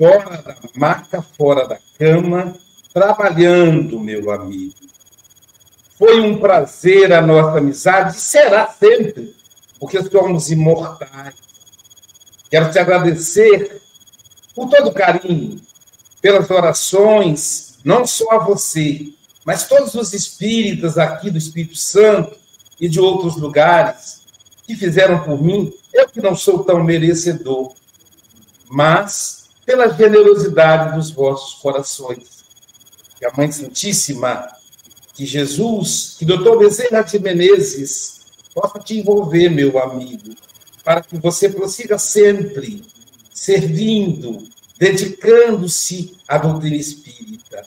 fora da maca, fora da cama, trabalhando, meu amigo. Foi um prazer a nossa amizade, será sempre, porque somos imortais. Quero te agradecer por todo o carinho, pelas orações, não só a você, mas todos os espíritas aqui do Espírito Santo e de outros lugares que fizeram por mim. Eu que não sou tão merecedor, mas pela generosidade dos vossos corações. Que a Mãe Santíssima, que Jesus, que Doutor Bezerra de Menezes possa te envolver, meu amigo, para que você prossiga sempre servindo, dedicando-se à doutrina espírita.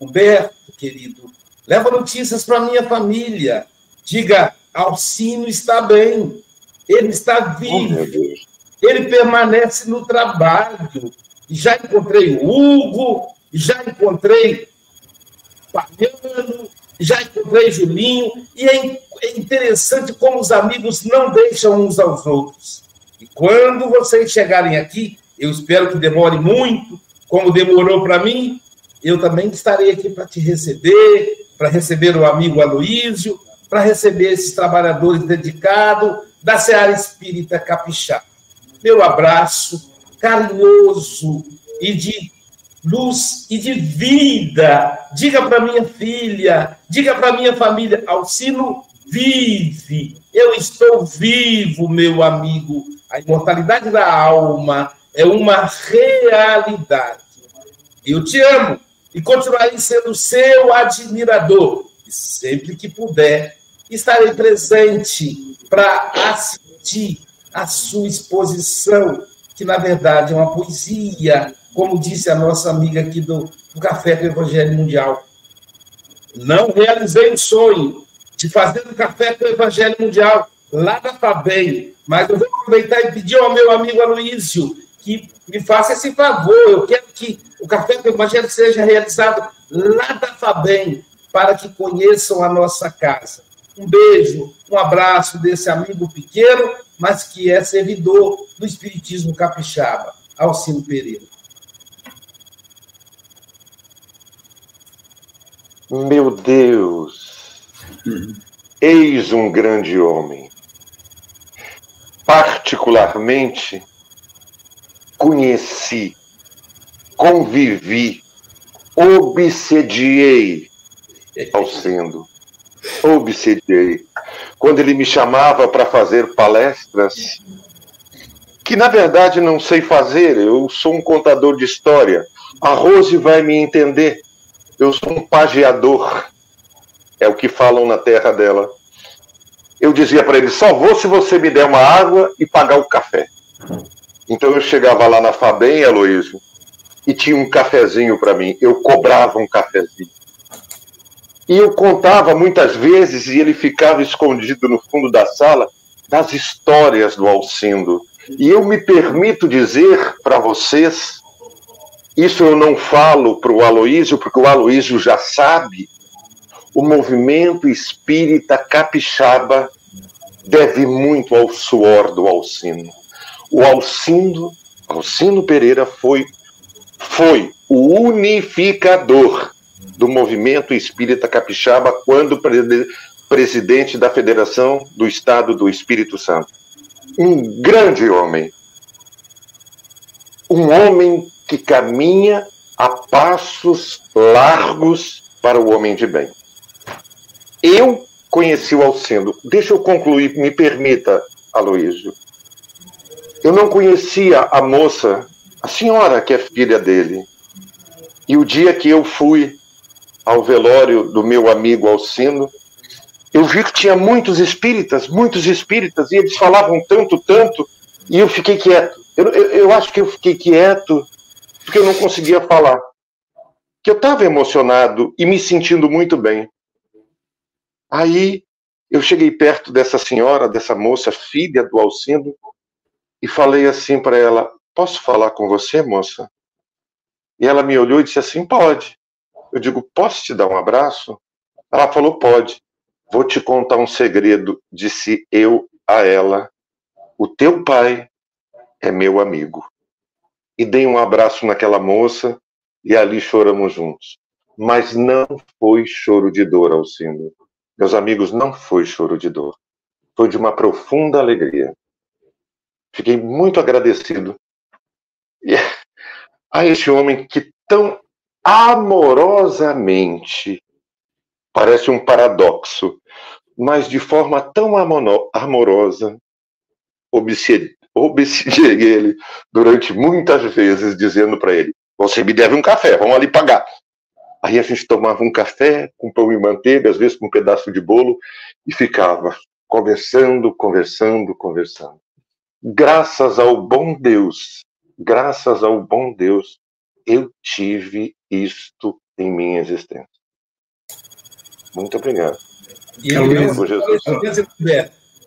Humberto, querido, leva notícias para minha família. Diga, Alcino está bem, ele está vivo, ele permanece no trabalho, já encontrei o Hugo, já encontrei Fabiano, já encontrei Julinho, e é, é interessante como os amigos não deixam uns aos outros. E quando vocês chegarem aqui, eu espero que demore muito, como demorou para mim, eu também estarei aqui para te receber, para receber o amigo Aloísio, para receber esses trabalhadores dedicados da Seara Espírita Capixaba. Meu abraço, carinhoso e de luz e de vida. Diga para minha filha, diga para minha família, Alcino vive. Eu estou vivo, meu amigo. A imortalidade da alma é uma realidade. Eu te amo e continuarei sendo seu admirador. E sempre que puder, estarei presente para assistir a sua exposição que na verdade é uma poesia como disse a nossa amiga aqui do, do Café com o Evangelho Mundial. Não realizei o sonho de fazer o Café com o Evangelho Mundial lá da FABEM, mas eu vou aproveitar e pedir ao meu amigo Aloísio que me faça esse favor. Eu quero que o Café com o Evangelho seja realizado lá da FABEM, para que conheçam a nossa casa. Um beijo, um abraço desse amigo pequeno, mas que é servidor do Espiritismo Capixaba, Alcino Pereira. Meu Deus, eis um grande homem. Particularmente, conheci, convivi, obsediei Alcindo. Obsediei. Quando ele me chamava para fazer palestras, que na verdade não sei fazer, eu sou um contador de história. A Rose vai me entender. Eu sou um pageador. É o que falam na terra dela. Eu dizia para ele: só vou se você me der uma água e pagar o café. Então eu chegava lá na Fabem, Aloísio, e tinha um cafezinho para mim. Eu cobrava um cafezinho. E eu contava muitas vezes, e ele ficava escondido no fundo da sala, das histórias do Alcindo. E eu me permito dizer para vocês, isso eu não falo para o Aloísio, porque o Aloísio já sabe, o movimento espírita capixaba deve muito ao suor do Alcindo. O Alcindo, Alcindo Pereira foi, foi o unificador do movimento espírita capixaba quando presidente da Federação do Estado do Espírito Santo. Um grande homem. Um homem que caminha a passos largos para o homem de bem. Eu conheci o Alcendo. Deixa eu concluir, me permita, Aloísio. Eu não conhecia a moça, a senhora que é filha dele. E o dia que eu fui ao velório do meu amigo Alcino, eu vi que tinha muitos espíritas, muitos espíritas, e eles falavam tanto, tanto, e eu fiquei quieto. Eu, eu, eu acho que eu fiquei quieto porque eu não conseguia falar. Que eu estava emocionado e me sentindo muito bem. Aí eu cheguei perto dessa senhora, dessa moça, filha do Alcindo, e falei assim para ela: Posso falar com você, moça? E ela me olhou e disse assim: Pode. Eu digo, posso te dar um abraço? Ela falou, pode. Vou te contar um segredo, disse eu a ela. O teu pai é meu amigo. E dei um abraço naquela moça e ali choramos juntos. Mas não foi choro de dor, Alcindo. Meus amigos, não foi choro de dor. Foi de uma profunda alegria. Fiquei muito agradecido a este homem que tão amorosamente. Parece um paradoxo, mas de forma tão amorosa, obsedi obsediei ele durante muitas vezes, dizendo para ele: Você me deve um café, vamos ali pagar. Aí a gente tomava um café com pão e manteiga, às vezes com um pedaço de bolo, e ficava conversando, conversando, conversando. Graças ao bom Deus, graças ao bom Deus, eu tive isto em minha existência. Muito obrigado. E ele mesmo, Jesus.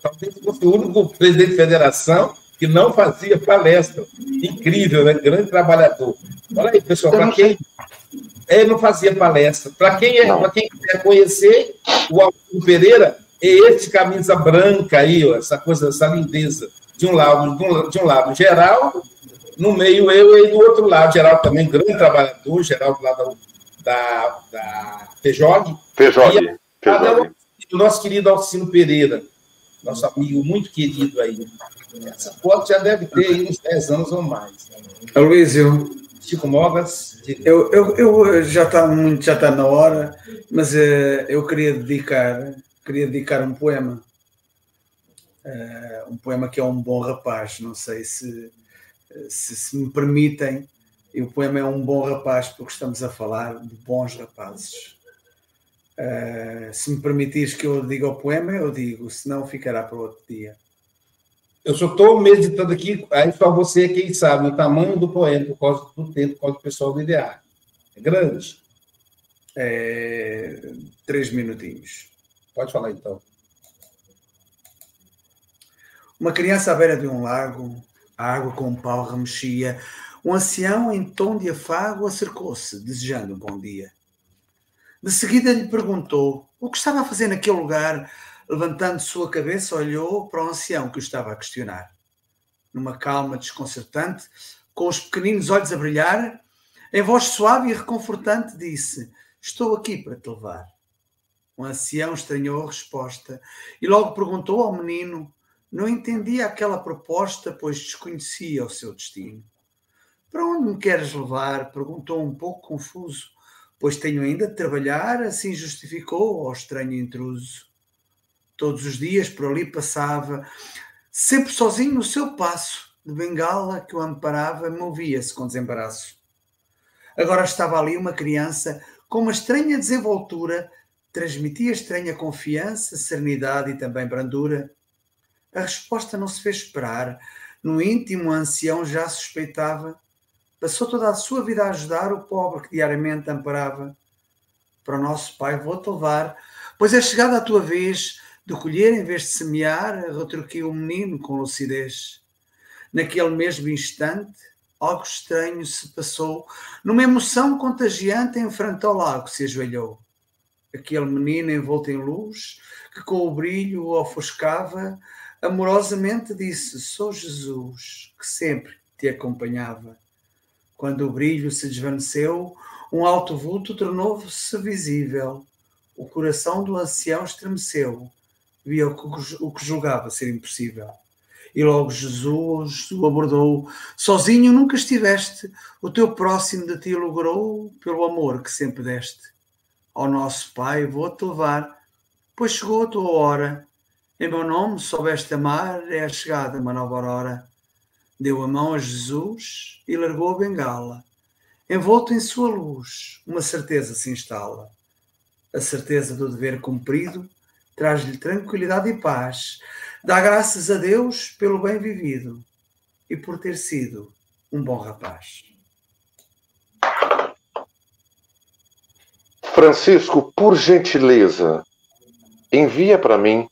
Talvez fosse o único presidente de federação que não fazia palestra. Incrível, né? Grande trabalhador. Olha aí, pessoal, para quem ele não fazia palestra. Para quem, é, para quem quer conhecer o Alcino Pereira, é esse camisa branca aí, ó, essa coisa, essa lindeza. De um lado, de um, de um lado, Geraldo, no meio eu e do outro lado, Geraldo também, grande trabalhador, Geraldo lá da, da, da Pejog. Pejog. o nosso querido Alcino Pereira, nosso amigo muito querido aí. Essa foto já deve ter aí uns 10 anos ou mais. Aloysio. Chico Mogas. Eu, eu, eu já está muito, já está na hora, mas uh, eu queria dedicar, queria dedicar um poema. Uh, um poema que é um bom rapaz, não sei se se, se me permitem, e o poema é um bom rapaz, porque estamos a falar de bons rapazes. Uh, se me permitires que eu diga o poema, eu digo, senão ficará para outro dia. Eu só estou meditando aqui, aí só você quem sabe o tamanho do poema por causa do tempo, por causa do pessoal do IDEA. É grande? É, três minutinhos. Pode falar então. Uma criança à beira de um lago, a água com um pau remexia. Um ancião, em tom de afago, acercou-se, desejando um bom dia. De seguida lhe perguntou o que estava a fazer naquele lugar. Levantando sua cabeça, olhou para o ancião que o estava a questionar. Numa calma desconcertante, com os pequeninos olhos a brilhar, em voz suave e reconfortante, disse: Estou aqui para te levar. O ancião estranhou a resposta e logo perguntou ao menino. Não entendia aquela proposta, pois desconhecia o seu destino. Para onde me queres levar? perguntou um pouco confuso pois tenho ainda de trabalhar, assim justificou ao estranho intruso. Todos os dias por ali passava, sempre sozinho no seu passo, de bengala que o amparava, movia-se com desembaraço. Agora estava ali uma criança com uma estranha desenvoltura, transmitia estranha confiança, serenidade e também brandura. A resposta não se fez esperar. No íntimo, o ancião já suspeitava Passou toda a sua vida a ajudar o pobre que diariamente amparava. Para o nosso Pai vou-te levar, pois é chegada a tua vez de colher em vez de semear, retruquei o menino com lucidez. Naquele mesmo instante, algo estranho se passou, numa emoção contagiante, em frente ao lago se ajoelhou. Aquele menino envolto em luz, que com o brilho ofuscava, amorosamente disse: Sou Jesus, que sempre te acompanhava. Quando o brilho se desvaneceu, um alto vulto tornou-se visível. O coração do ancião estremeceu. Via o que julgava ser impossível. E logo Jesus o abordou. Sozinho nunca estiveste, o teu próximo de ti logrou pelo amor que sempre deste. Ao nosso Pai vou-te levar, pois chegou a tua hora. Em meu nome soubeste amar, é a chegada uma nova aurora deu a mão a Jesus e largou a bengala. Envolto em sua luz, uma certeza se instala. A certeza do dever cumprido traz-lhe tranquilidade e paz. Dá graças a Deus pelo bem vivido e por ter sido um bom rapaz. Francisco, por gentileza, envia para mim,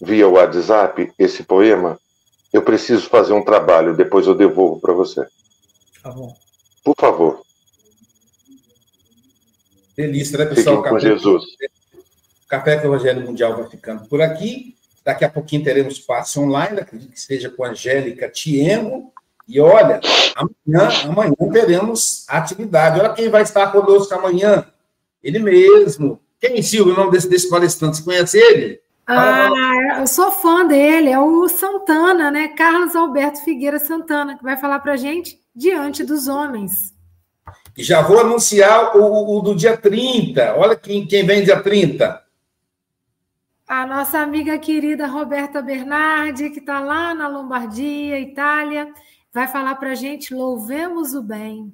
via WhatsApp, esse poema eu preciso fazer um trabalho, depois eu devolvo para você. Tá bom. Por favor. Delícia, né, pessoal? Fiquem com Jesus. O Café com o Evangelho Mundial vai ficando por aqui. Daqui a pouquinho teremos passe online, acredito que seja com a Angélica Tiengo. E olha, amanhã, amanhã teremos atividade. Olha quem vai estar conosco amanhã. Ele mesmo. Quem, Silvio, o nome desse, desse palestrante? Você conhece ele? Ah, eu sou fã dele, é o Santana, né? Carlos Alberto Figueira Santana, que vai falar para gente diante dos homens. Já vou anunciar o, o, do dia 30. Olha quem, quem vem dia 30. A nossa amiga querida Roberta Bernardi, que está lá na Lombardia, Itália, vai falar para gente Louvemos o Bem.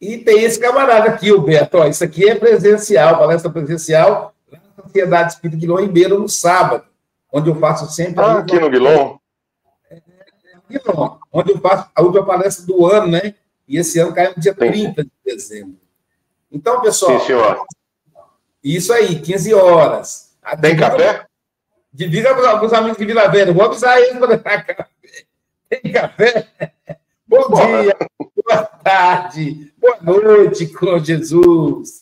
E tem esse camarada aqui, o Beto. Ó, isso aqui é presencial, palestra presencial Sociedade Espírita Guilom Ribeiro no sábado, onde eu faço sempre. Ah, aqui no Guilom? É, Guilom, onde eu faço a última palestra do ano, né? E esse ano caiu no dia 30 de dezembro. Então, pessoal. Sim, senhor. Isso aí, 15 horas. Tem café? Diga para os amigos de Vila Velha, vou avisar eles para dar café. Tem café? Bom Porra. dia, boa tarde, boa noite com Jesus.